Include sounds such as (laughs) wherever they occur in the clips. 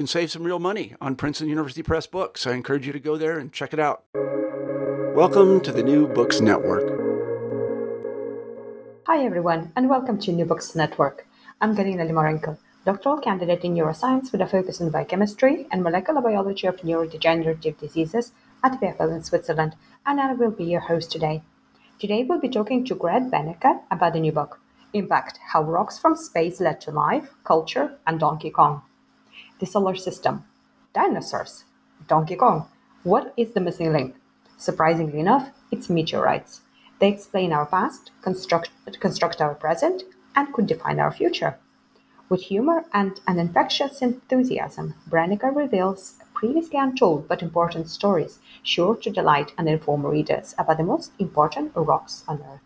can save some real money on Princeton University Press books. I encourage you to go there and check it out. Welcome to the New Books Network. Hi everyone, and welcome to New Books Network. I'm Galina Limorenko, doctoral candidate in neuroscience with a focus on biochemistry and molecular biology of neurodegenerative diseases at EPFL in Switzerland, and I will be your host today. Today we'll be talking to Greg Brennecka about the new book, Impact How Rocks from Space Led to Life, Culture, and Donkey Kong. The solar system, dinosaurs, Donkey Kong. What is the missing link? Surprisingly enough, it's meteorites. They explain our past, construct, construct our present, and could define our future. With humor and an infectious enthusiasm, Brennecka reveals previously untold but important stories, sure to delight and inform readers about the most important rocks on Earth.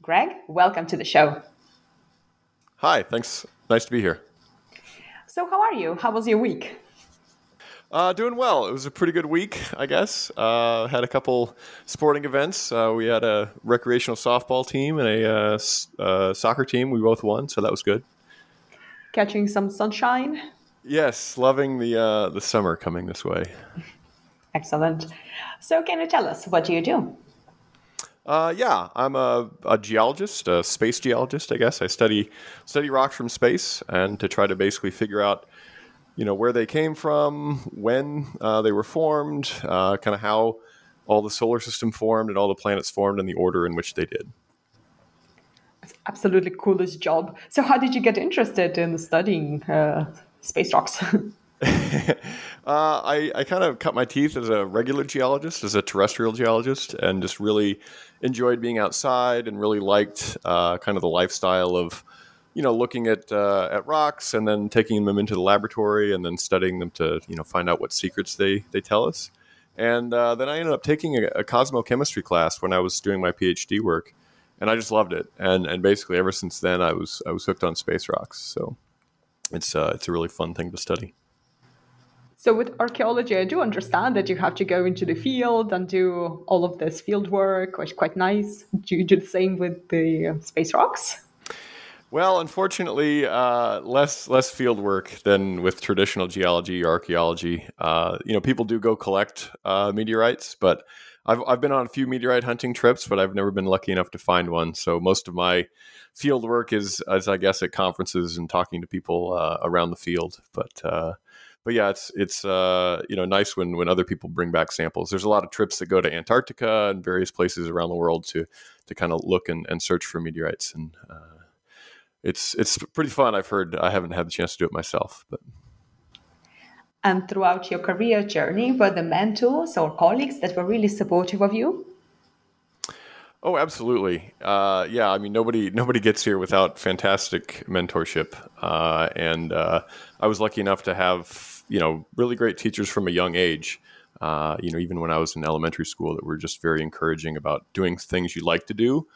Greg, welcome to the show. Hi, thanks. Nice to be here. So, how are you? How was your week? Uh, doing well. It was a pretty good week, I guess. Uh, had a couple sporting events. Uh, we had a recreational softball team and a uh, uh, soccer team. We both won, so that was good. Catching some sunshine? Yes, loving the uh, the summer coming this way. (laughs) Excellent. So, can you tell us what do you do? Uh, yeah, I'm a, a geologist, a space geologist, I guess. I study study rocks from space, and to try to basically figure out, you know, where they came from, when uh, they were formed, uh, kind of how all the solar system formed and all the planets formed, and the order in which they did. It's absolutely coolest job. So, how did you get interested in studying uh, space rocks? (laughs) (laughs) uh, I, I kind of cut my teeth as a regular geologist, as a terrestrial geologist, and just really enjoyed being outside and really liked uh, kind of the lifestyle of, you know, looking at uh, at rocks and then taking them into the laboratory and then studying them to, you know, find out what secrets they they tell us. And uh, then I ended up taking a, a cosmochemistry class when I was doing my PhD work, and I just loved it. And and basically ever since then, I was I was hooked on space rocks. So it's uh, it's a really fun thing to study. So with archaeology, I do understand that you have to go into the field and do all of this field work, which is quite nice. Do you do the same with the uh, space rocks? Well, unfortunately, uh, less less field work than with traditional geology or archaeology. Uh, you know, people do go collect uh, meteorites, but I've I've been on a few meteorite hunting trips, but I've never been lucky enough to find one. So most of my field work is, as I guess, at conferences and talking to people uh, around the field. But uh, but yeah, it's it's uh, you know nice when when other people bring back samples. There's a lot of trips that go to Antarctica and various places around the world to to kind of look and, and search for meteorites, and uh, it's it's pretty fun. I've heard. I haven't had the chance to do it myself, but And throughout your career journey, were there mentors or colleagues that were really supportive of you? Oh, absolutely. Uh, yeah, I mean, nobody nobody gets here without fantastic mentorship, uh, and uh, I was lucky enough to have you know really great teachers from a young age. Uh, you know, even when I was in elementary school, that were just very encouraging about doing things you like to do,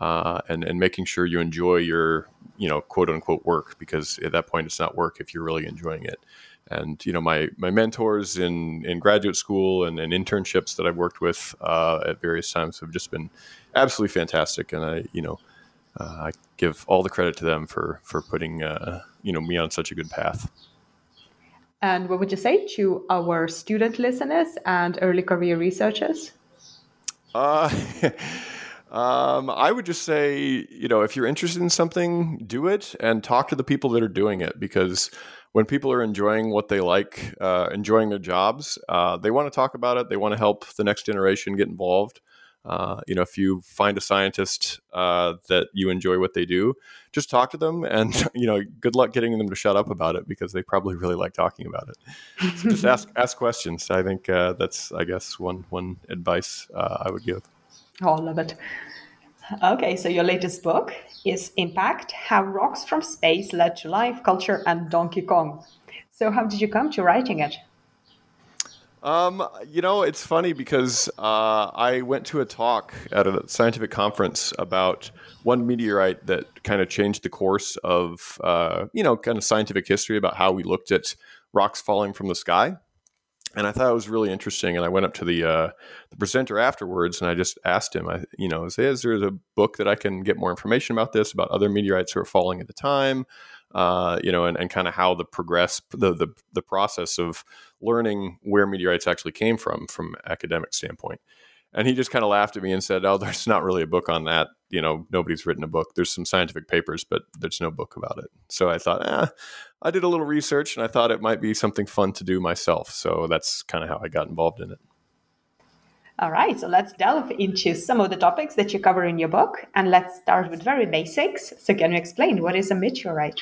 uh, and and making sure you enjoy your you know quote unquote work because at that point it's not work if you're really enjoying it. and you know my my mentors in in graduate school and, and internships that I've worked with uh, at various times have just been absolutely fantastic, and I you know uh, I give all the credit to them for for putting uh, you know me on such a good path. And what would you say to our student listeners and early career researchers? Uh, (laughs) um, I would just say, you know, if you're interested in something, do it and talk to the people that are doing it because when people are enjoying what they like, uh, enjoying their jobs, uh, they want to talk about it. They want to help the next generation get involved. Uh, you know, if you find a scientist uh, that you enjoy what they do, just talk to them, and (laughs) you know, good luck getting them to shut up about it because they probably really like talking about it. So just ask (laughs) ask questions. I think uh, that's, I guess, one one advice uh, I would give. Oh, I love it. Okay, so your latest book is Impact: How Rocks from Space Led to Life, Culture, and Donkey Kong. So, how did you come to writing it? Um, you know, it's funny because uh, I went to a talk at a scientific conference about one meteorite that kind of changed the course of, uh, you know, kind of scientific history about how we looked at rocks falling from the sky. And I thought it was really interesting. And I went up to the uh, the presenter afterwards, and I just asked him, I, you know, is, is there a book that I can get more information about this, about other meteorites who are falling at the time? Uh, you know, and, and kind of how the progress the, the the process of learning where meteorites actually came from from academic standpoint. And he just kind of laughed at me and said, "Oh, (laughs) there's not really a book on that. You know, nobody's written a book. There's some scientific papers, but there's no book about it." So I thought, eh, I did a little research, and I thought it might be something fun to do myself. So that's kind of how I got involved in it. All right, so let's delve into some of the topics that you cover in your book, and let's start with very basics. So, can you explain what is a meteorite?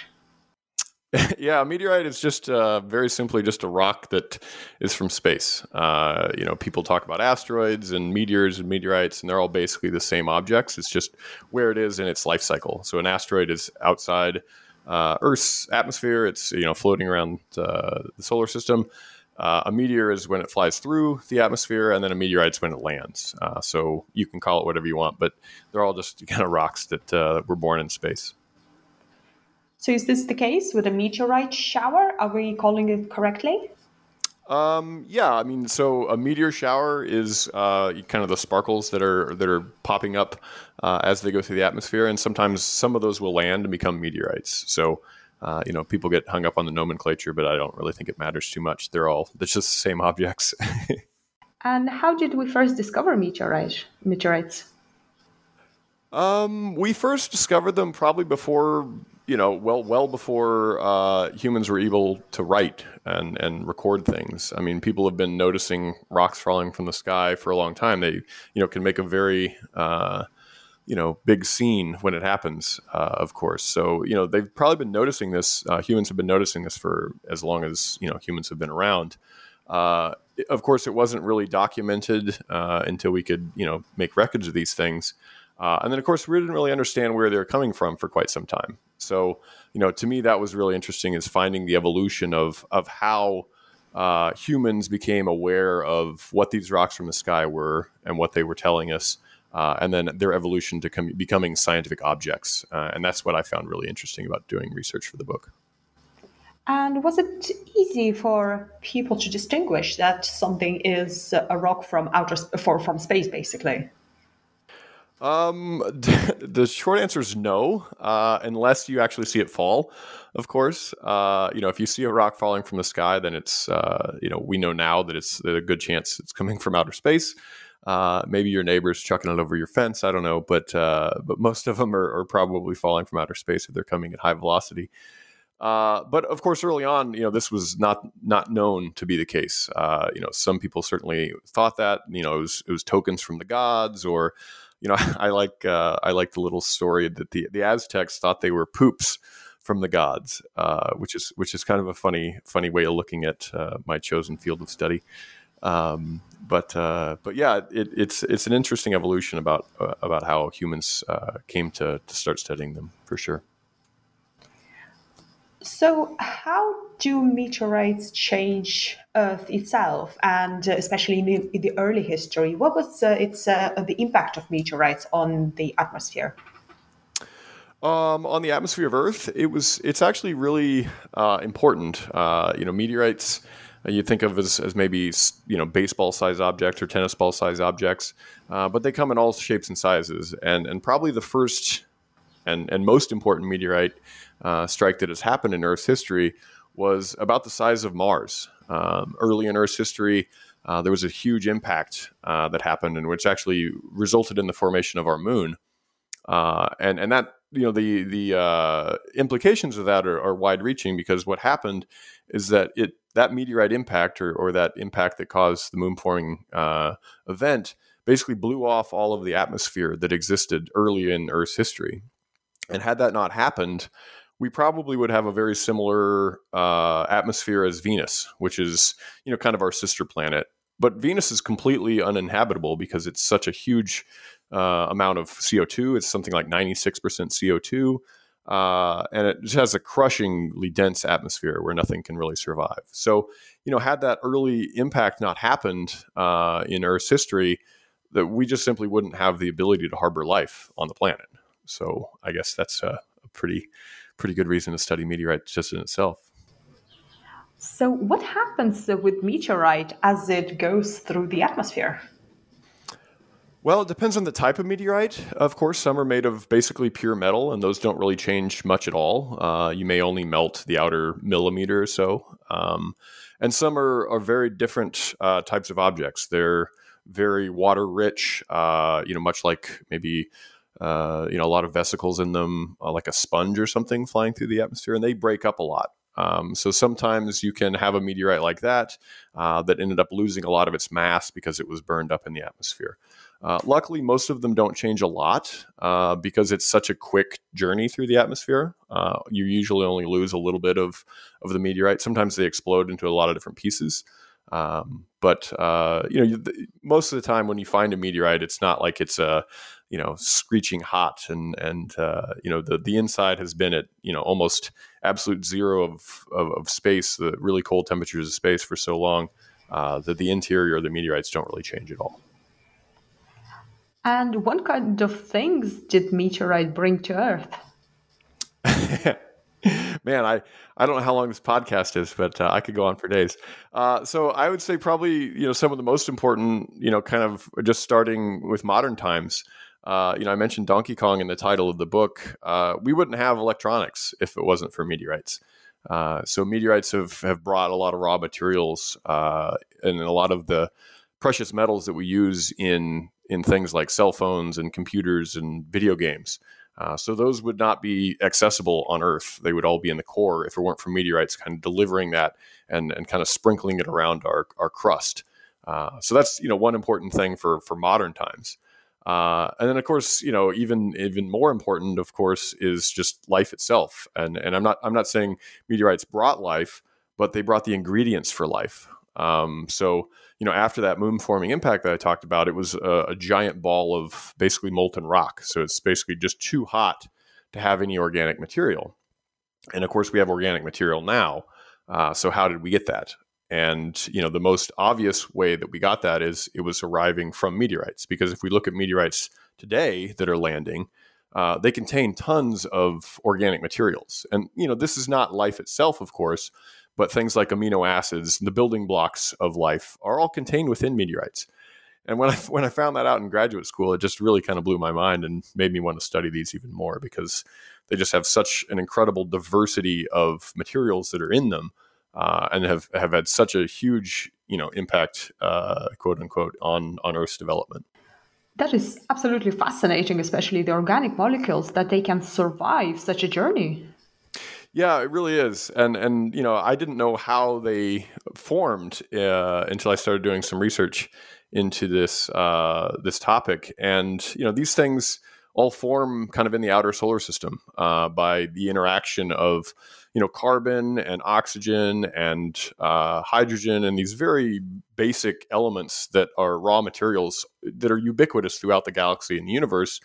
(laughs) yeah, a meteorite is just uh, very simply just a rock that is from space. Uh, you know, people talk about asteroids and meteors and meteorites, and they're all basically the same objects. It's just where it is in its life cycle. So an asteroid is outside uh, Earth's atmosphere. It's you know floating around uh, the solar system. Uh, a meteor is when it flies through the atmosphere, and then a meteorite is when it lands. Uh, so you can call it whatever you want, but they're all just (laughs) kind of rocks that were born in space. So is this the case with a meteorite shower? Are we calling it correctly? Um, yeah, I mean, so a meteor shower is uh, kind of the sparkles that are that are popping up uh, as they go through the atmosphere, and sometimes some of those will land and become meteorites. So, uh, you know, people get hung up on the nomenclature, but I don't really think it matters too much. They're all they're just the same objects. (laughs) and how did we first discover meteorite meteorites? Um, we first discovered them probably before you know, well, well before uh, humans were able to write and and record things. I mean, people have been noticing rocks falling from the sky for a long time. They, you know, can make a very uh, you know big scene when it happens uh, of course so you know they've probably been noticing this uh, humans have been noticing this for as long as you know humans have been around uh, of course it wasn't really documented uh, until we could you know make records of these things uh, and then, of course, we didn't really understand where they're coming from for quite some time. So, you know, to me, that was really interesting is finding the evolution of of how uh, humans became aware of what these rocks from the sky were and what they were telling us, uh, and then their evolution to com- becoming scientific objects. Uh, and that's what I found really interesting about doing research for the book. And was it easy for people to distinguish that something is a rock from outer for, from space, basically? Um, (laughs) the short answer is no, uh, unless you actually see it fall. Of course, uh, you know if you see a rock falling from the sky, then it's uh, you know we know now that it's a good chance it's coming from outer space. Uh, maybe your neighbor's chucking it over your fence. I don't know, but uh, but most of them are, are, probably falling from outer space if they're coming at high velocity. Uh, but of course, early on, you know, this was not not known to be the case. Uh, you know, some people certainly thought that. You know, it was it was tokens from the gods, or you know, (laughs) I like uh, I like the little story that the the Aztecs thought they were poops from the gods, uh, which is which is kind of a funny funny way of looking at uh, my chosen field of study. Um, but uh, but yeah, it, it's it's an interesting evolution about uh, about how humans uh, came to to start studying them for sure. So, how do meteorites change Earth itself, and uh, especially in the, in the, early history? What was uh, its uh, the impact of meteorites on the atmosphere? Um, on the atmosphere of Earth, it was it's actually really uh, important. Uh, you know, meteorites uh, you think of as, as maybe you know baseball size objects or tennis ball size objects, but they come in all shapes and sizes. And and probably the first and and most important meteorite uh, strike that has happened in Earth's history was about the size of Mars. Um, early in Earth's history, uh, there was a huge impact that happened, and which actually resulted in the formation of our moon. and and that you know the the uh, implications of that are, are wide reaching because what happened is that it that meteorite impact or, or that impact that caused the moon forming uh, event basically blew off all of the atmosphere that existed early in Earth's history, and had that not happened, we probably would have a very similar uh, atmosphere as Venus, which is you know kind of our sister planet. But Venus is completely uninhabitable because it's such a huge uh, amount of CO2. It's something like 96% CO2. Uh, and it just has a crushingly dense atmosphere where nothing can really survive. So, you know, had that early impact not happened uh, in Earth's history, that we just simply wouldn't have the ability to harbor life on the planet. So, I guess that's a, a pretty, pretty good reason to study meteorites just in itself. So, what happens with meteorite as it goes through the atmosphere? Well, it depends on the type of meteorite. Of course, some are made of basically pure metal, and those don't really change much at all. Uh, you may only melt the outer millimeter or so. Um, and some are, are very different uh, types of objects. They're very water rich, uh, you know, much like maybe uh, you know a lot of vesicles in them, uh, like a sponge or something flying through the atmosphere, and they break up a lot. Um, so sometimes you can have a meteorite like that uh, that ended up losing a lot of its mass because it was burned up in the atmosphere. Uh, luckily, most of them don't change a lot uh, because it's such a quick journey through the atmosphere. Uh, you usually only lose a little bit of, of the meteorite. Sometimes they explode into a lot of different pieces. Um, but uh, you know, most of the time when you find a meteorite, it's not like it's a you know screeching hot and and uh, you know the the inside has been at you know almost absolute zero of of, of space, the really cold temperatures of space for so long uh, that the interior of the meteorites don't really change at all. And what kind of things did meteorite bring to Earth? (laughs) Man, I, I don't know how long this podcast is, but uh, I could go on for days. Uh, so I would say probably you know some of the most important you know kind of just starting with modern times. Uh, you know, I mentioned Donkey Kong in the title of the book. Uh, we wouldn't have electronics if it wasn't for meteorites. Uh, so meteorites have have brought a lot of raw materials uh, and a lot of the precious metals that we use in in things like cell phones and computers and video games. Uh, so those would not be accessible on Earth. They would all be in the core if it weren't for meteorites kind of delivering that and, and kind of sprinkling it around our, our crust. Uh, so that's you know one important thing for for modern times. Uh, and then of course you know even even more important of course is just life itself. And and I'm not I'm not saying meteorites brought life, but they brought the ingredients for life. Um, so you know, after that moon forming impact that I talked about, it was a, a, giant ball of basically molten rock. So it's basically just too hot to have any organic material. And of course, we have organic material now. Uh, so how did we get that? And you know, the most obvious way that we got that is it was arriving from meteorites. Because if we look at meteorites today that are landing, uh, they contain tons of organic materials. And you know, this is not life itself, of course, but things like amino acids, the building blocks of life, are all contained within meteorites. And when I (laughs) when I found that out in graduate school, it just really kind of blew my mind and made me want to study these even more because they just have such an incredible diversity of materials that are in them, uh, and have have had such a huge you know impact, uh, quote unquote, on on Earth's development. That is absolutely fascinating, especially the organic molecules that they can survive such a journey. Yeah, it really is, and and you know I didn't know how they formed uh, until I started doing some research into this uh, this topic, and you know these things all form kind of in the outer solar system uh, by the interaction of you know carbon and oxygen and uh, hydrogen and these very basic elements that are raw materials that are ubiquitous throughout the galaxy and the universe.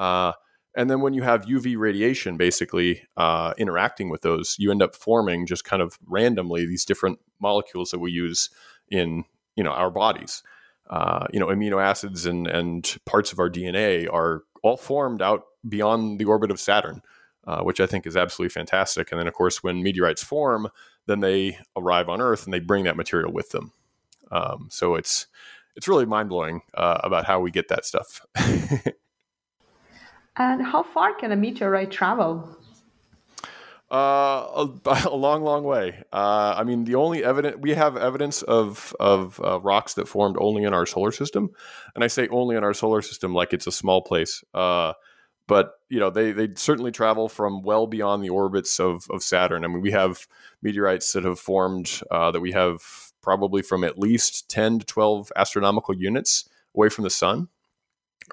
Uh, and then when you have UV radiation basically uh, interacting with those, you end up forming just kind of randomly these different molecules that we use in you know our bodies. Uh, you know, amino acids and and parts of our DNA are all formed out beyond the orbit of Saturn, uh, which I think is absolutely fantastic. And then, of course, when meteorites form, then they arrive on Earth and they bring that material with them. Um, so it's it's really mind blowing uh, about how we get that stuff. (laughs) and how far can a meteorite travel? Uh, a, (laughs) a, long, long way. Uh, I mean, the only evidence we have evidence of of uh, rocks that formed only in our solar system, and I say only in our solar system like it's a small place. Uh, but you know, they they certainly travel from well beyond the orbits of of Saturn. I mean, we have meteorites that have formed uh, that we have probably from at least ten to twelve astronomical units away from the sun.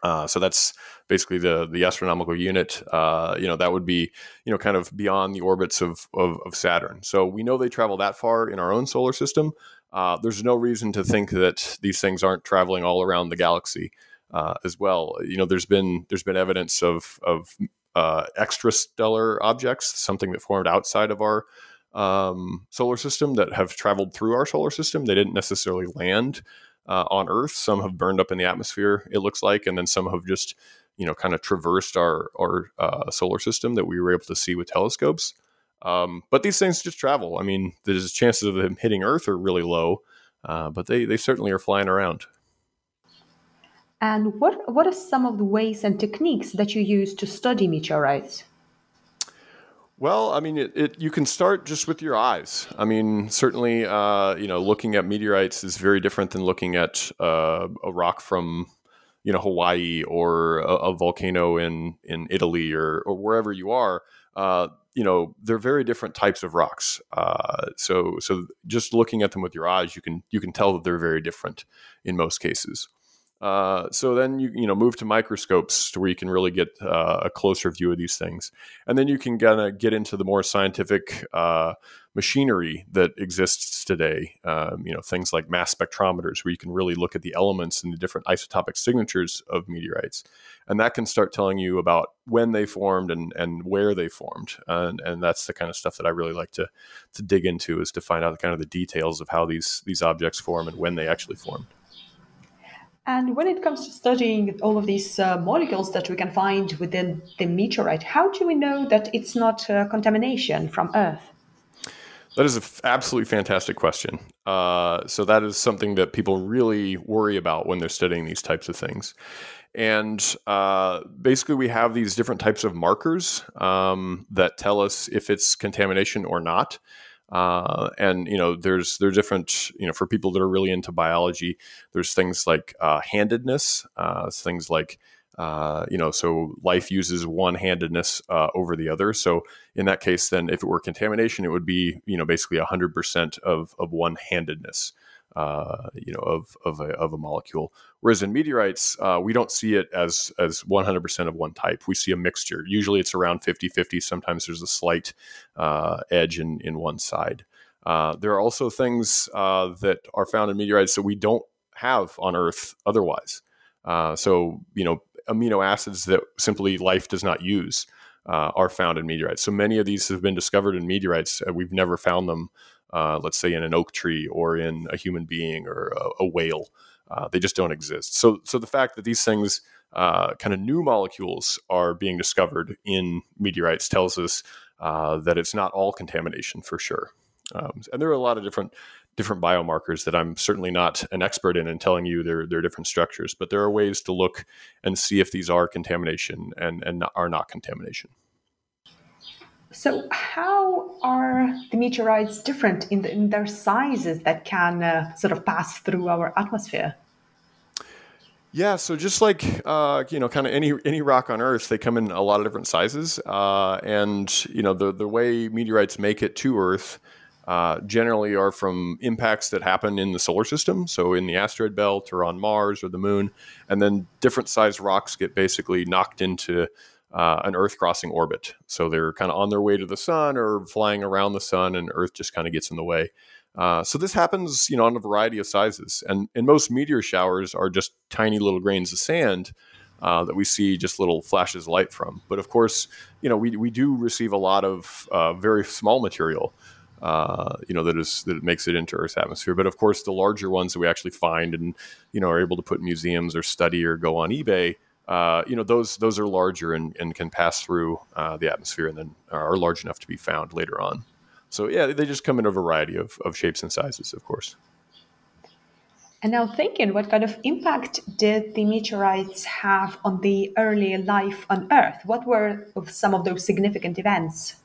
Uh, so that's basically the the astronomical unit. Uh, you know that would be you know kind of beyond the orbits of, of, of Saturn. So we know they travel that far in our own solar system. Uh, there's no reason to think that these things aren't traveling all around the galaxy uh, as well. You know, there's been there's been evidence of of uh, extrastellar objects, something that formed outside of our um, solar system that have traveled through our solar system. They didn't necessarily land uh, on Earth. Some have burned up in the atmosphere, it looks like, and then some have just, you know, kind of traversed our our uh, solar system that we were able to see with telescopes. Um, but these things just travel. I mean, the chances of them hitting Earth are really low, uh, but they they certainly are flying around. And what what are some of the ways and techniques that you use to study meteorites? Well, I mean, it, it, you can start just with your eyes. I mean, certainly, uh, you know, looking at meteorites is very different than looking at uh, a rock from, you know, Hawaii or a, a volcano in in Italy or, or wherever you are. Uh, you know, they're very different types of rocks. Uh, so, so just looking at them with your eyes, you can you can tell that they're very different in most cases. Uh, so then you you know move to microscopes to where you can really get uh, a closer view of these things, and then you can kind of get into the more scientific uh, machinery that exists today. Um, you know things like mass spectrometers, where you can really look at the elements and the different isotopic signatures of meteorites, and that can start telling you about when they formed and and where they formed, and and that's the kind of stuff that I really like to to dig into is to find out kind of the details of how these these objects form and when they actually formed. And when it comes to studying all of these uh, molecules that we can find within the meteorite, how do we know that it's not uh, contamination from Earth? That is an f- absolutely fantastic question. Uh, so that is something that people really worry about when they're studying these types of things. And uh, basically, we have these different types of markers um, that tell us if it's contamination or not. Uh, and you know, there's there's different you know for people that are really into biology. There's things like uh, handedness, uh, things like uh, you know, so life uses one handedness uh, over the other. So in that case, then if it were contamination, it would be you know basically hundred percent of of one handedness uh, you know, of of a, of a molecule. Whereas in meteorites, uh, we don't see it as as 100% of one type. We see a mixture. Usually, it's around 50-50. Sometimes there's a slight uh, edge in in one side. Uh, there are also things uh, that are found in meteorites that we don't have on Earth otherwise. Uh, so, you know, amino acids that simply life does not use. are found in meteorites. So many of these have been discovered in meteorites. we've never found them uh, let's say in an oak tree or in a human being or a, a whale. Uh, they just don't exist. So, so the fact that these things, uh, kind of new molecules, are being discovered in meteorites tells us uh, that it's not all contamination for sure. Um, and there are a lot of different different biomarkers that I'm certainly not an expert in and telling you they're, they're different structures, but there are ways to look and see if these are contamination and, and are not contamination. So, how are the meteorites different in, the, in their sizes that can uh, sort of pass through our atmosphere? Yeah, so just like uh, you know, kind of any any rock on Earth, they come in a lot of different sizes, uh, and you know the the way meteorites make it to Earth uh, generally are from impacts that happen in the solar system, so in the asteroid belt or on Mars or the Moon, and then different sized rocks get basically knocked into uh, an Earth crossing orbit. So they're kind of on their way to the sun or flying around the sun, and Earth just kind of gets in the way. Uh, so this happens, you know, on a variety of sizes, and and most meteor showers are just tiny little grains of sand uh, that we see just little flashes of light from. But of course, you know, we we do receive a lot of uh, very small material. Uh, you know that is that makes it into Earth's atmosphere. But of course, the larger ones that we actually find and you know are able to put in museums or study or go on eBay uh, you know those those are larger and, and can pass through uh, the atmosphere and then are large enough to be found later on. So yeah, they just come in a variety of, of shapes and sizes, of course. And now thinking, what kind of impact did the meteorites have on the early life on Earth? What were some of those significant events?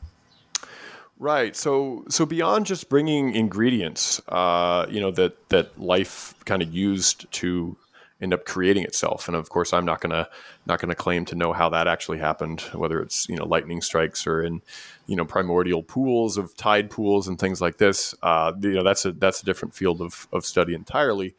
Right. So so beyond just bringing ingredients, uh, you know that that life kind of used to end up creating itself. And of course, I'm not gonna not gonna claim to know how that actually happened, whether it's you know lightning strikes or in you know primordial pools of tide pools and things like this. Uh, you know that's a that's a different field of of study entirely.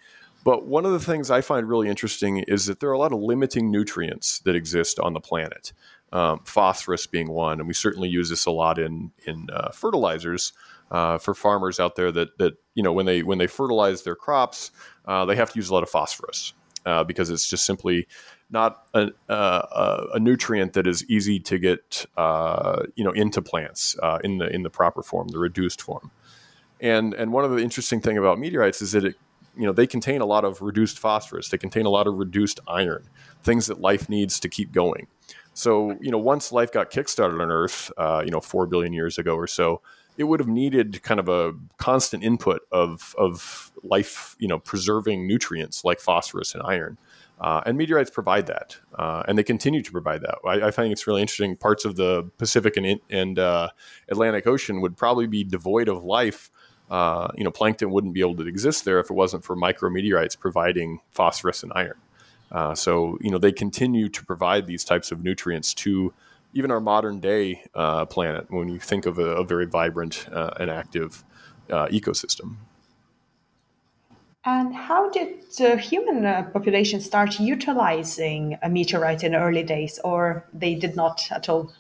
But one of the things I find really interesting is that there are a lot of limiting nutrients that exist on the planet. Um, phosphorus being one, and we certainly use this a lot in in uh, fertilizers uh, for farmers out there that that you know when they when they fertilize their crops, uh, they have to use a lot of phosphorus uh, because it's just simply not a, a, a, nutrient that is easy to get uh, you know into plants uh, in the in the proper form, the reduced form. And and one of the interesting thing about meteorites is that it you know they contain a lot of reduced phosphorus, they contain a lot of reduced iron, things that life needs to keep going. So you know once life got kickstarted on Earth, uh, you know four billion years ago or so, it would have needed kind of a constant input of of life, you know, preserving nutrients like phosphorus and iron. Uh, and meteorites provide that, uh, and they continue to provide that. I, I, find it's really interesting. Parts of the Pacific and, and uh, Atlantic Ocean would probably be devoid of life. Uh, you know, plankton wouldn't be able to exist there if it wasn't for micrometeorites providing phosphorus and iron. Uh, so, you know, they continue to provide these types of nutrients to even our modern day uh, planet when you think of a, a very vibrant and active ecosystem. And how did the human uh, population start utilizing a meteorite in the early days, or they did not at all?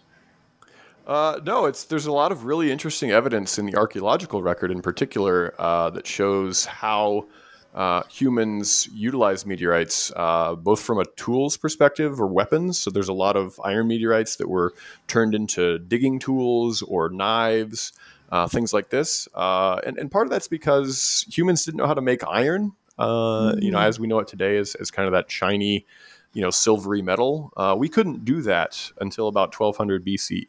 Uh, no, it's there's a lot of really interesting evidence in the archaeological record, in particular, uh, that shows how uh, humans utilize meteorites, uh, both from a tools perspective or weapons. So there's a lot of iron meteorites that were turned into digging tools or knives uh, things like this. Uh, and, and part of that's because humans didn't know how to make iron. Uh. You know, mm. as we know it today, as, as kind of that shiny, you know, silvery metal. Uh, we couldn't do that until about 1200 BC.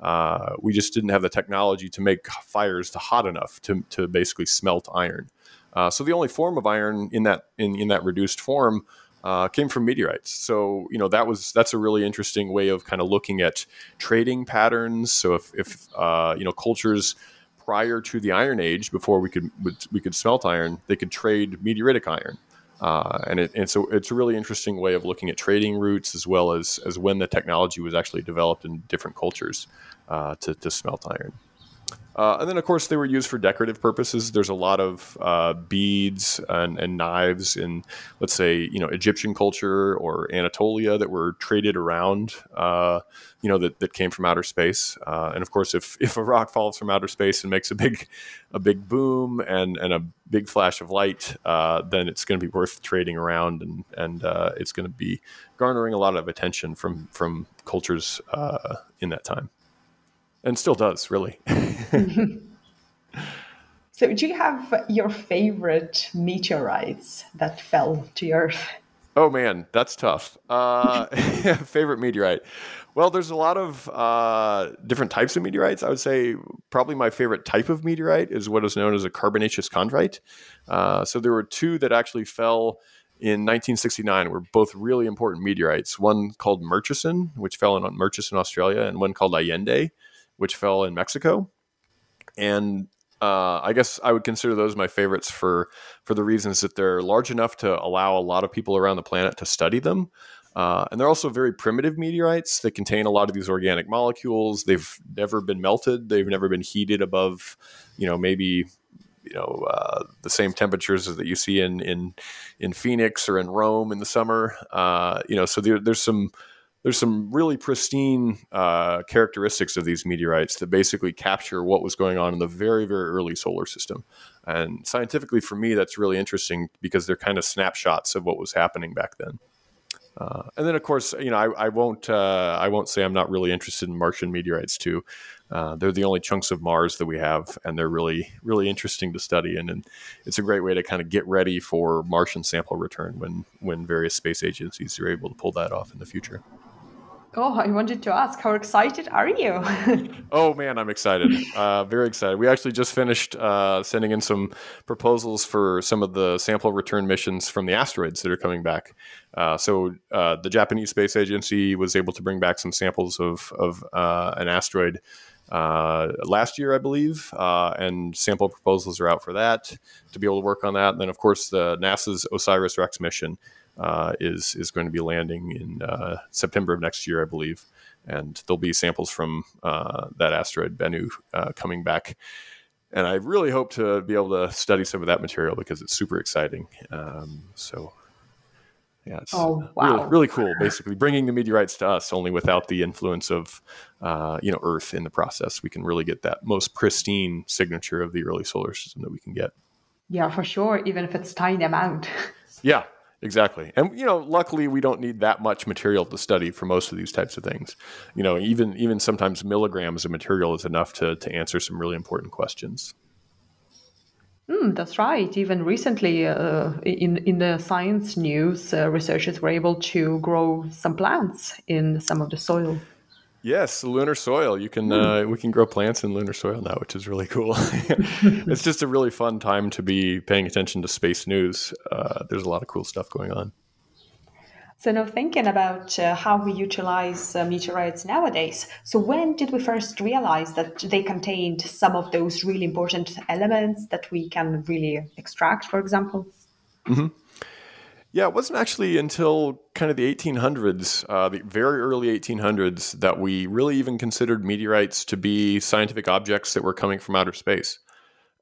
Uh, we just didn't have the technology to make fires to hot enough to, to basically smelt iron. Uh, so the only form of iron in that in, in that reduced form uh, came from meteorites. So you know that was that's a really interesting way of kind of looking at trading patterns. So if, if uh, you know cultures prior to the Iron Age, before we could we could smelt iron, they could trade meteoritic iron. Uh, and, it, and so it's a really interesting way of looking at trading routes as well as, as when the technology was actually developed in different cultures uh, to, to smelt iron. Uh, and then, of course, they were used for decorative purposes. There's a lot of uh, beads and, and, knives in, let's say, you know, Egyptian culture or Anatolia that were traded around, uh, you know, that, that came from outer space. Uh, and of course, if, (laughs) if a rock falls from outer space and makes a big, a big boom and, and a big flash of light, uh, then it's going to be worth trading around, and and uh, it's going to be garnering a lot of attention from from cultures in that time and still does really. (laughs) so, do you have your favorite meteorites that fell to Earth? Oh man, that's tough. Uh, (laughs) favorite meteorite. Well, there's a lot of uh, different types of meteorites. I would say probably my favorite type of meteorite is what is known as a carbonaceous chondrite. Uh, so there were two that actually fell in 1969 were both really important meteorites. One called Murchison, which fell in Murchison, Australia, and one called Allende, which fell in Mexico. And uh, I guess I would consider those my favorites for for the reasons that they're large enough to allow a lot of people around the planet to study them. Uh, and they're also very primitive meteorites that contain a lot of these organic molecules. They've never been melted. They've never been heated above, you know, maybe you know uh, the same temperatures that you see in in in Phoenix or in Rome in the summer. Uh, you know, so there, there's some there's some really pristine uh, characteristics of these meteorites that basically capture what was going on in the very, very early solar system. And scientifically, for me, that's really interesting because they're kind of snapshots of what was happening back then. Uh, and then, of course, you know, I, I won't uh, I won't say I'm not really interested in Martian meteorites too. Uh, they're the only chunks of Mars that we have, and they're really really interesting to study. And, and it's a great way to kind of get ready for Martian sample return when when various space agencies are able to pull that off in the future. Oh, I wanted to ask, how excited are you? (laughs) oh man, I'm excited. Uh, very excited. We actually just finished uh, sending in some proposals for some of the sample return missions from the asteroids that are coming back. Uh, so uh, the Japanese Space Agency was able to bring back some samples of of uh, an asteroid. Uh, last year, I believe, and sample proposals are out for that to be able to work on that. And then, of course, the NASA's OSIRIS REx mission uh, is is going to be landing in uh, September of next year, I believe, and there'll be samples from uh, that asteroid Bennu uh, coming back. And I really hope to be able to study some of that material because it's super exciting. Um, so, yeah, it's oh, wow. really, really cool. Basically, bringing the meteorites to us, only without the influence of uh, you know Earth in the process, we can really get that most pristine signature of the early solar system that we can get. Yeah, for sure. Even if it's tiny amount. (laughs) yeah, Exactly. And you know, luckily we don't need that much material to study for most of these types of things. You know, even even sometimes milligrams of material is enough to to answer some really important questions. Mm, that's right. Even recently, uh, in in the science news, uh, researchers were able to grow some plants in some of the soil. Yes, lunar soil. You can uh, we can grow plants in lunar soil now, which is really cool. (laughs) (laughs) it's just a really fun time to be paying attention to space news. Uh, there's a lot of cool stuff going on. So now thinking about uh, how we utilize uh, meteorites nowadays. So when did we first realize that they contained some of those really important elements that we can really extract, for example? Mm-hmm. Yeah, it wasn't actually until kind of the 1800s, uh, the very early 1800s, that we really even considered meteorites to be scientific objects that were coming from outer space.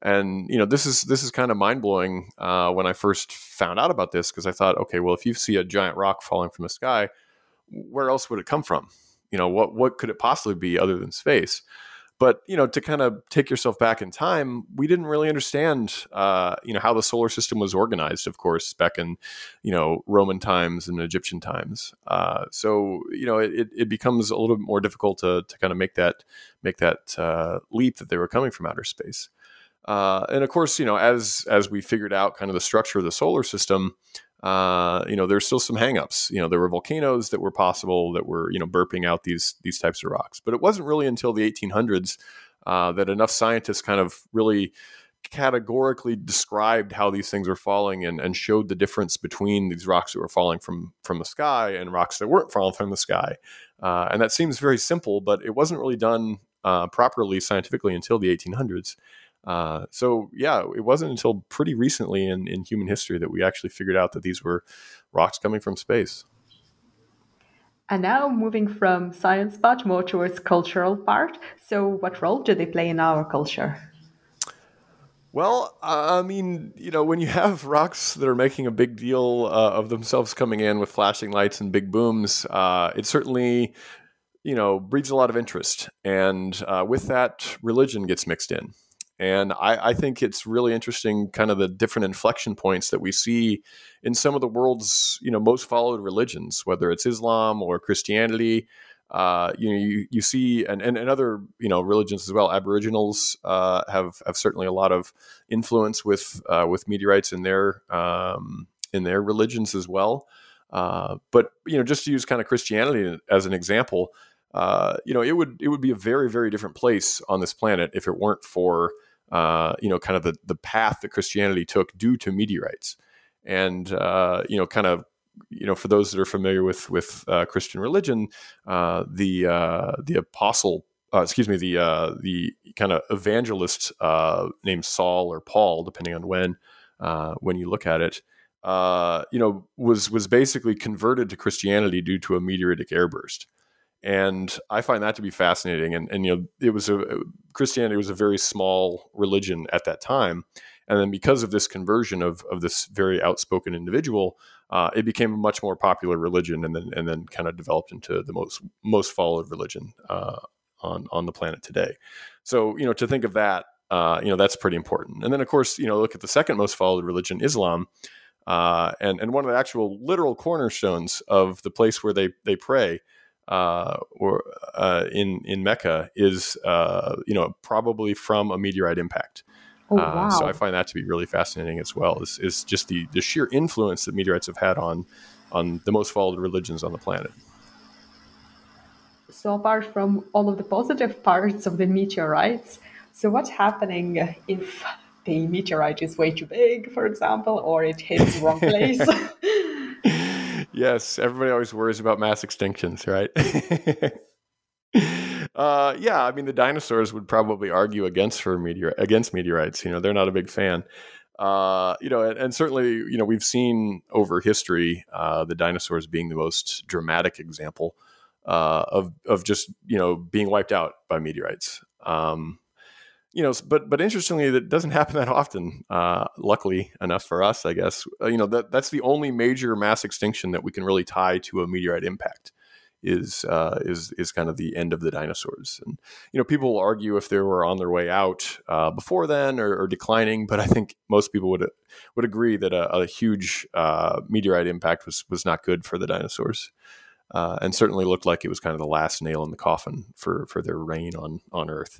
And you know, this is this is kind of mind blowing uh, when I first found out about this because I thought, okay, well, if you see a giant rock falling from the sky, where else would it come from? You know, what what could it possibly be other than space? But you know, to kind of take yourself back in time, we didn't really understand, uh, you know, how the solar system was organized. Of course, back in, you know, Roman times and Egyptian times. Uh, so you know, it, it becomes a little bit more difficult to, to kind of make that make that uh, leap that they were coming from outer space. Uh, and of course, you know, as as we figured out kind of the structure of the solar system, uh, you know, there's still some hangups. You know, there were volcanoes that were possible that were, you know, burping out these these types of rocks. But it wasn't really until the 1800s uh, that enough scientists kind of really categorically described how these things were falling and, and showed the difference between these rocks that were falling from from the sky and rocks that weren't falling from the sky. Uh, and that seems very simple, but it wasn't really done uh, properly scientifically until the 1800s. Uh, so yeah, it wasn't until pretty recently in, in human history that we actually figured out that these were rocks coming from space. And now moving from science part more towards cultural part. So what role do they play in our culture? Well, I mean, you know, when you have rocks that are making a big deal uh, of themselves coming in with flashing lights and big booms, uh, it certainly, you know, breeds a lot of interest. And uh, with that, religion gets mixed in. And I, I, think it's really interesting, kind of the different inflection points that we see in some of the world's, you know, most followed religions, whether it's Islam or Christianity. Uh, you know, you, you see, and, and, and, other, you know, religions as well. Aboriginals uh, have have certainly a lot of influence with uh, with meteorites in their um, in their religions as well. Uh, but you know, just to use kind of Christianity as an example, uh, you know, it would it would be a very very different place on this planet if it weren't for uh, you know kind of the the path that Christianity took due to meteorites, and uh, you know kind of you know for those that are familiar with with uh, Christian religion, uh, the the apostle. excuse me, the the kind of evangelist named Saul or Paul, depending on when when you look at it, you know, was was basically converted to Christianity due to a meteoritic airburst and I find that to be fascinating. And, and you know, it was a Christianity was a very small religion at that time, and then because of this conversion of of this very outspoken individual, uh, it became a much more popular religion, and then and then kind of developed into the most most followed religion uh, on on the planet today. So you know, to think of that, uh, you know, that's pretty important. And then of course, you know, look at the second most followed religion, Islam. Uh, and and one of the actual literal cornerstones of the place where they they pray uh, or uh, in in Mecca is uh, you know probably from a meteorite impact. Oh, wow. so I find that to be really fascinating as well. Is is just the the sheer influence that meteorites have had on on the most followed religions on the planet. So apart from all of the positive parts of the meteorites, so what's happening if the meteorite is way too big, for example, or it hits the wrong (laughs) place? Yes, everybody always worries about mass extinctions, right? (laughs) uh, yeah, I mean the dinosaurs would probably argue against for meteor against meteorites. You know, they're not a big fan. Uh, you know, and, and, certainly, you know, we've seen over history uh, the dinosaurs being the most dramatic example uh, of of just you know being wiped out by meteorites. Um, you know, but but interestingly, that doesn't happen that often. Uh, luckily enough for us, I guess. Uh, you know that that's the only major mass extinction that we can really tie to a meteorite impact. Is uh, is is kind of the end of the dinosaurs, and you know people will argue if they were on their way out uh, before then or, or, declining, but I think most people would would agree that a, a huge uh, meteorite impact was was not good for the dinosaurs. Uh, and certainly looked like it was kind of the last nail in the coffin for for their reign on on Earth.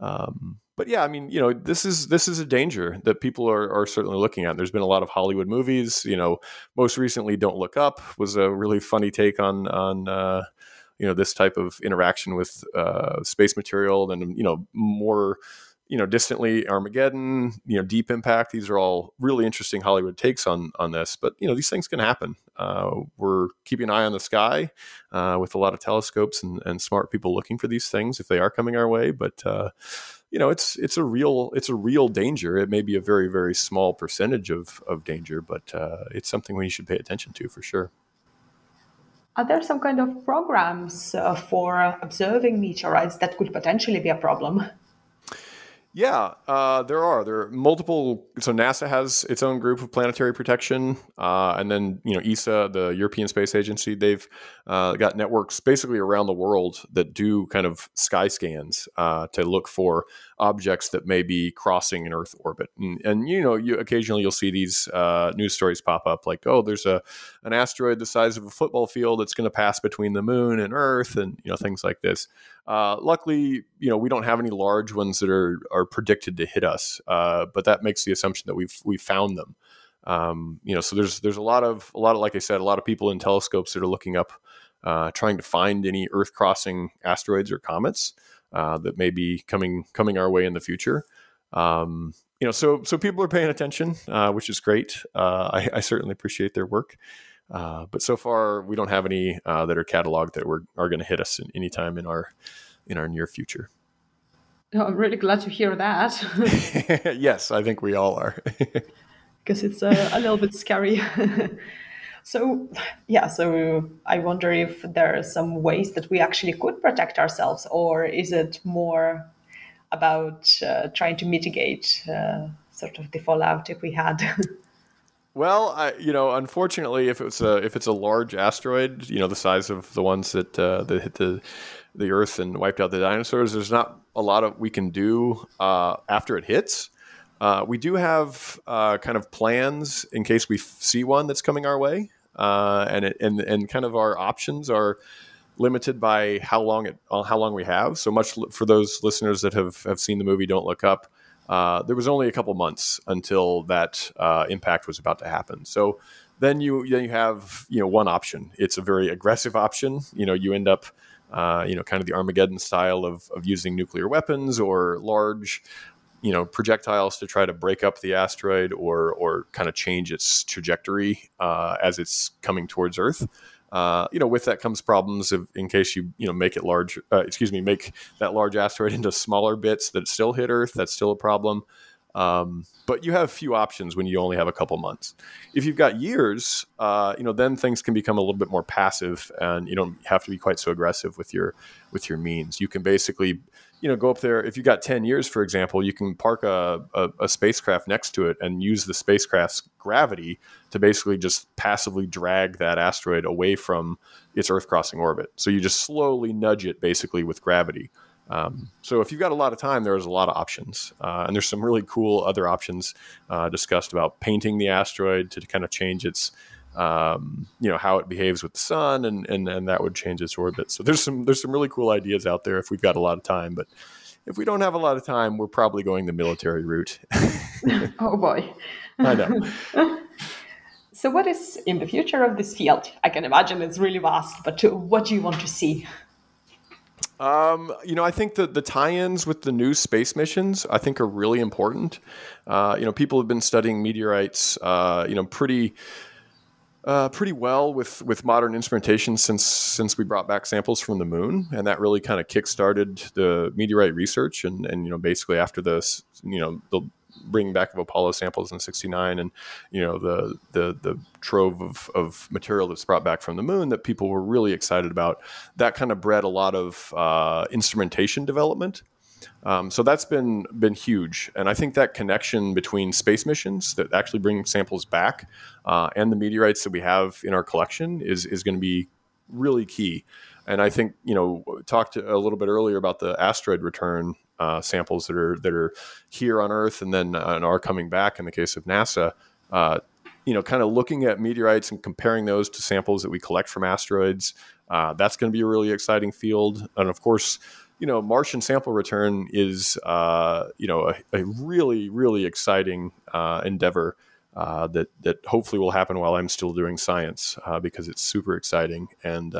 Um, but yeah, I mean, you know, this is this is a danger that people are, are certainly looking at. There's been a lot of Hollywood movies. You know, most recently, "Don't Look Up" was a really funny take on on uh, you know this type of interaction with uh, space material, and you know more you know distantly Armageddon, you know Deep Impact. These are all really interesting Hollywood takes on on this. But you know these things can happen. Uh, we're keeping an eye on the sky uh, with a lot of telescopes and, and smart people looking for these things if they are coming our way. But uh, you know, it's it's a real it's a real danger. It may be a very very small percentage of of danger, but uh, it's something we should pay attention to for sure. Are there some kind of programs uh, for observing meteorites that could potentially be a problem? Yeah, uh, there are. There are multiple. So NASA has its own group of planetary protection, uh, and then you know ESA, the European Space Agency, they've uh, got networks basically around the world that do kind of sky scans uh, to look for objects that may be crossing an Earth orbit. And, and you know, you occasionally you'll see these uh, news stories pop up like, oh, there's a an asteroid the size of a football field that's going to pass between the Moon and Earth, and you know things like this. Uh, luckily, you know we don't have any large ones that are are predicted to hit us, uh, but that makes the assumption that we've we found them. Um, you know, so there's there's a lot of a lot of like I said, a lot of people in telescopes that are looking up, uh, trying to find any Earth crossing asteroids or comets uh, that may be coming coming our way in the future. Um, you know, so so people are paying attention, uh, which is great. Uh, I, I, certainly appreciate their work. Uh, but so far, we don't have any uh, that are cataloged that were, are going to hit us in, anytime in our in our near future. Oh, I'm really glad to hear that. (laughs) yes, I think we all are. (laughs) (laughs) Because it's a, a little bit scary. So, yeah, so I wonder if there are some ways that we actually could protect ourselves, or is it more about uh, trying to mitigate uh, sort of the fallout if we had? (laughs) well, I, you know, unfortunately, if it's a if it's a large asteroid, you know, the size of the ones that uh, that hit the the Earth and wiped out the dinosaurs, there's not a lot of we can do uh, after it hits. Uh, we do have uh, kind of plans in case we f- see one that's coming our way uh, and it, and and kind of our options are limited by how long it uh, how long we have. So much for those listeners that have have seen the movie Don't Look Up. Uh, there was only a couple months until that uh, impact was about to happen. So then you then you have you know one option. It's a very aggressive option. You know you end up uh, you know kind of the Armageddon style of of using nuclear weapons or large you know projectiles to try to break up the asteroid or or kind of change its trajectory uh, as it's coming towards Earth. Uh, you know, with that comes problems of, in case you you know make it large. Uh, excuse me, make that large asteroid into smaller bits that still hit Earth. That's still a problem. Um, but you have few options when you only have a couple months. If you've got years, uh, you know, then things can become a little bit more passive, and you don't have to be quite so aggressive with your with your means. You can basically you know, go up there. If you got 10 years, for example, you can park a, a, a, spacecraft next to it and use the spacecraft's gravity to basically just passively drag that asteroid away from its Earth crossing orbit. So you just slowly nudge it basically with gravity. Um, so if you've got a lot of time, there's a lot of options, uh, and there's some really cool other options uh, discussed about painting the asteroid to kind of change its, um, you know, how it behaves with the sun, and, and and that would change its orbit. So there's some there's some really cool ideas out there if we've got a lot of time, but if we don't have a lot of time, we're probably going the military route. (laughs) oh boy. I know. (laughs) so, what is in the future of this field? I can imagine it's really vast, but what do you want to see? Um, you know, I think that the tie-ins with the new space missions, I think, are really important. Uh, you know, people have been studying meteorites, uh, you know, pretty, uh, pretty well with with modern instrumentation since since we brought back samples from the moon, and that really kind of kick-started the meteorite research. And and you know, basically after this, you know, the bringing back of Apollo samples in '69, and you know the the the trove of, of material that's brought back from the moon that people were really excited about. That kind of bred a lot of uh, instrumentation development. Um, so that's been been huge, and I think that connection between space missions that actually bring samples back uh, and the meteorites that we have in our collection is is going to be really key. And I think you know talked a little bit earlier about the asteroid return uh, samples that are that are here on Earth and then uh, and are coming back in the case of NASA. Uh, you know, kind of looking at meteorites and comparing those to samples that we collect from asteroids. Uh, that's going to be a really exciting field, and of course, you know, Martian sample return is uh, you know a, a, really really exciting uh, endeavor. that that hopefully will happen while I'm still doing science because it's super exciting and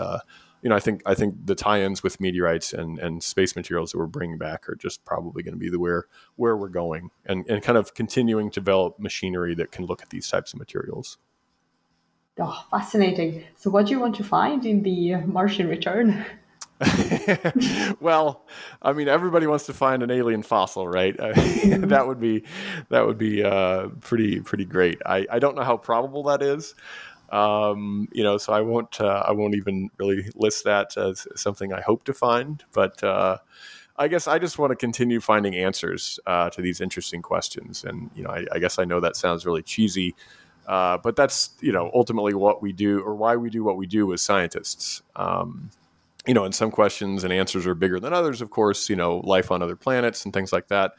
you know, I think I think the tie-ins with meteorites and, and space materials that we're bringing back are just probably going to be the where where we're going, and and kind of continuing to develop machinery that can look at these types of materials. Oh, fascinating! So, what do you want to find in the Martian return? (laughs) (laughs) well, I mean, everybody wants to find an alien fossil, right? (laughs) That would be that would be uh, pretty pretty great. I, I don't know how probable that is. Um, you know, so I won't uh, I won't even really list that as something I hope to find, but uh, I guess I just want to continue finding answers uh, to these interesting questions. And you know, I, I, guess I know that sounds really cheesy, uh, but that's you know ultimately what we do or why we do what we do as scientists. Um, you know, and some questions and answers are bigger than others. Of course, you know, life on other planets and things like that.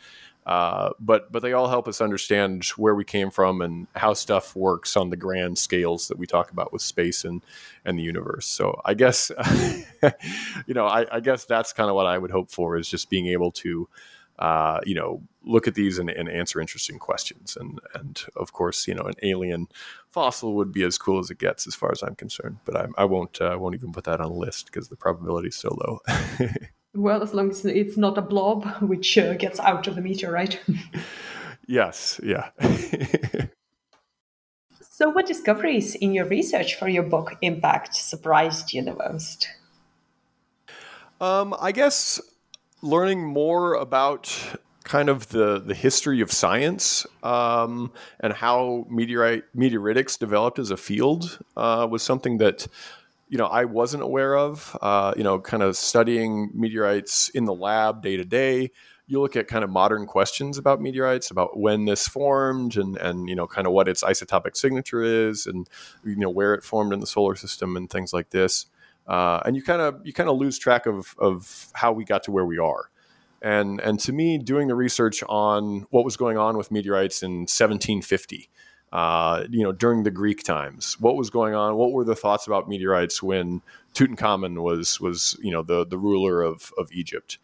Uh, but but they all help us understand where we came from and how stuff works on the grand scales that we talk about with space and and the universe. So I guess (laughs) you know I, I guess that's kind of what I would hope for is just being able to uh, you know look at these and, and, answer interesting questions. And and of course you know an alien fossil would be as cool as it gets as far as I'm concerned. But I, I won't uh, I won't even put that on a list because the probability is so low. (laughs) Well, as long as it's not a blob which uh, gets out of the meteorite. yes, yeah. (laughs) so, what discoveries in your research for your book Impact surprised you the most? Um, I guess learning more about kind of the the history of science um, and how meteorite meteoritics developed as a field uh, was something that you know I wasn't aware of. Uh, you know, kind of studying meteorites in the lab day to day. You look at kind of modern questions about meteorites, about when this formed, and and you know, kind of what its isotopic signature is, and you know where it formed in the solar system, and things like this. Uh, and you kind of you kind of lose track of of how we got to where we are. And and to me, doing the research on what was going on with meteorites in 1750 uh, you know, during the Greek times. What was going on? What were the thoughts about meteorites when Tutankhamun was was you know the the ruler of of Egypt?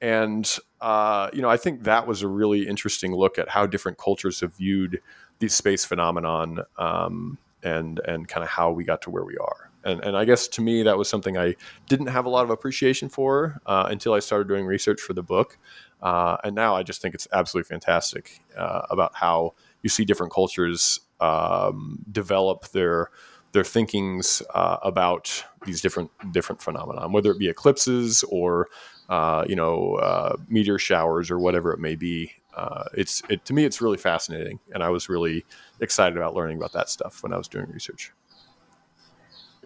And uh, you know, I think that was a really interesting look at how different cultures have viewed these space phenomenon um, and and kind of how we got to where we are. And, and I guess to me that was something I didn't have a lot of appreciation for uh, until I started doing research for the book. Uh, and now I just think it's absolutely fantastic uh, about how you see different cultures um, develop their their thinkings uh, about these different different phenomena, whether it be eclipses or uh, you know meteor showers or whatever it may be. Uh, it's it, to me it's really fascinating, and I was really excited about learning about that stuff when I was doing research.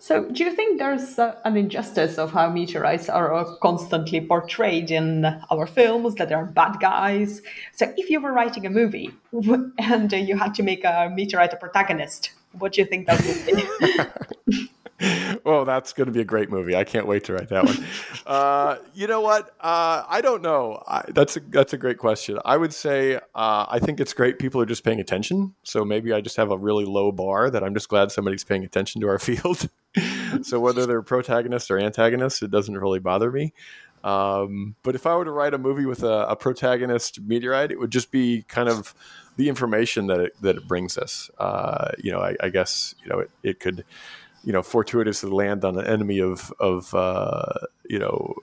So, do you think there's uh, an injustice of how meteorites are uh, constantly portrayed in our films, that they're bad guys? So, if you were writing a movie (laughs) and uh, you had to make a meteorite a protagonist, what do you think that would be? (laughs) oh, that's going to be a great movie. I can't wait to write that one. (laughs) uh, you know what? Uh, I don't know. I, that's a that's a great question. I would say uh, I think it's great. People are just paying attention. So maybe I just have a really low bar that I'm just glad somebody's paying attention to our (laughs) field. so whether they're protagonists or antagonists, it doesn't really bother me. Um, but if I were to write a movie with a, a, protagonist meteorite, it would just be kind of the information that it, that it brings us. Uh, you know, I, I, guess you know it, it could, you know, fortuitously land on an enemy of of uh, you know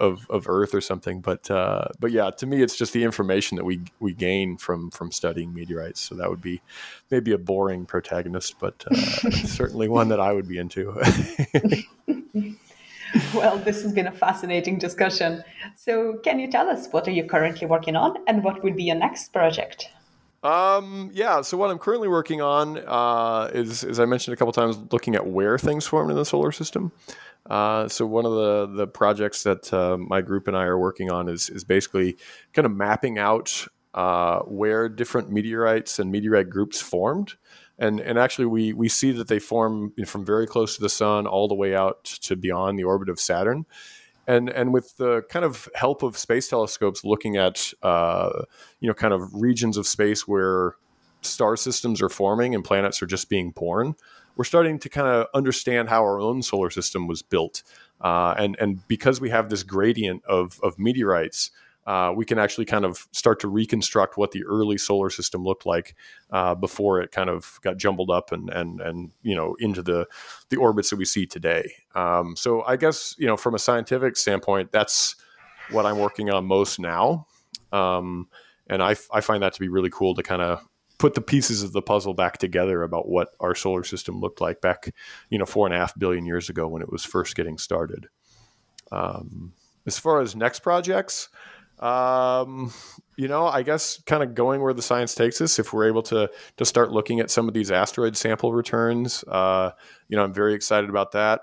of, of Earth or something. But uh, but yeah, to me, it's just the information that we we gain from from studying meteorites. So that would be maybe a boring protagonist, but uh, (laughs) certainly one that I would be into. (laughs) well, this has been a fascinating discussion. So, can you tell us what are you currently working on, and what would be your next project? Um, yeah. So what I'm currently working on uh, is, as I mentioned a couple times, looking at where things formed in the solar system. Uh, so one of the the projects that uh, my group and I are working on is is basically kind of mapping out uh, where different meteorites and meteorite groups formed and and actually we we see that they form from very close to the sun all the way out to beyond the orbit of Saturn. And, and with the kind of help of space telescopes looking at uh, you know kind of regions of space where star systems are forming and planets are just being born, we're starting to kind of understand how our own solar system was built. Uh, and and because we have this gradient of of meteorites, uh, we can actually kind of start to reconstruct what the early solar system looked like uh, before it kind of got jumbled up and and and you know into the the orbits that we see today. Um, so I guess you know from a scientific standpoint, that's what I'm working on most now, um, and I I find that to be really cool to kind of put the pieces of the puzzle back together about what our solar system looked like back you know four and a half billion years ago when it was first getting started. Um, as far as next projects, um, you know, I guess kind of going where the science takes us. If we're able to to start looking at some of these asteroid sample returns, uh, you know, I'm very excited about that.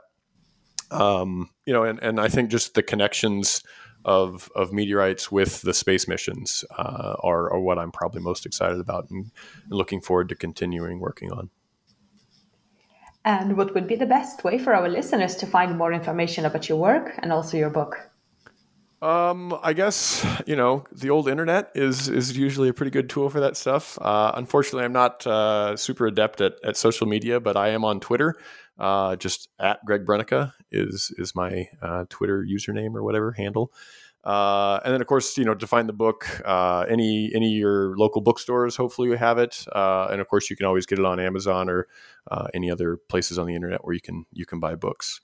Um, you know, and and I think just the connections of of meteorites with the space missions uh, are are what I'm probably most excited about and, and looking forward to continuing working on. And what would be the best way for our listeners to find more information about your work and also your book? Um, I guess you know the old internet is is usually a pretty good tool for that stuff. Uh, unfortunately, I'm not uh, super adept at, at social media, but I am on Twitter. Uh, just at Greg Brennecka is is my uh, Twitter username or whatever handle. Uh, and then, of course, you know, to find the book, uh, any any of your local bookstores, hopefully you have it. and of course, you can always get it on Amazon or any other places on the internet where you can you can buy books.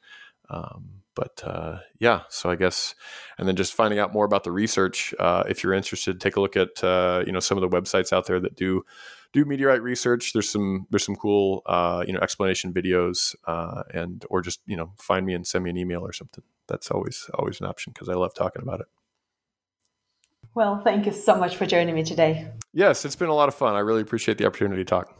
Um, but uh, yeah, so I guess, and then just finding out more about the research. Uh, if you're interested, take a look at uh, you know some of the websites out there that do do meteorite research. There's some there's some cool uh, you know explanation videos, uh, and or just you know find me and send me an email or something. That's always always an option because I love talking about it. Well, thank you so much for joining me today. Yes, it's been a lot of fun. I really appreciate the opportunity to talk.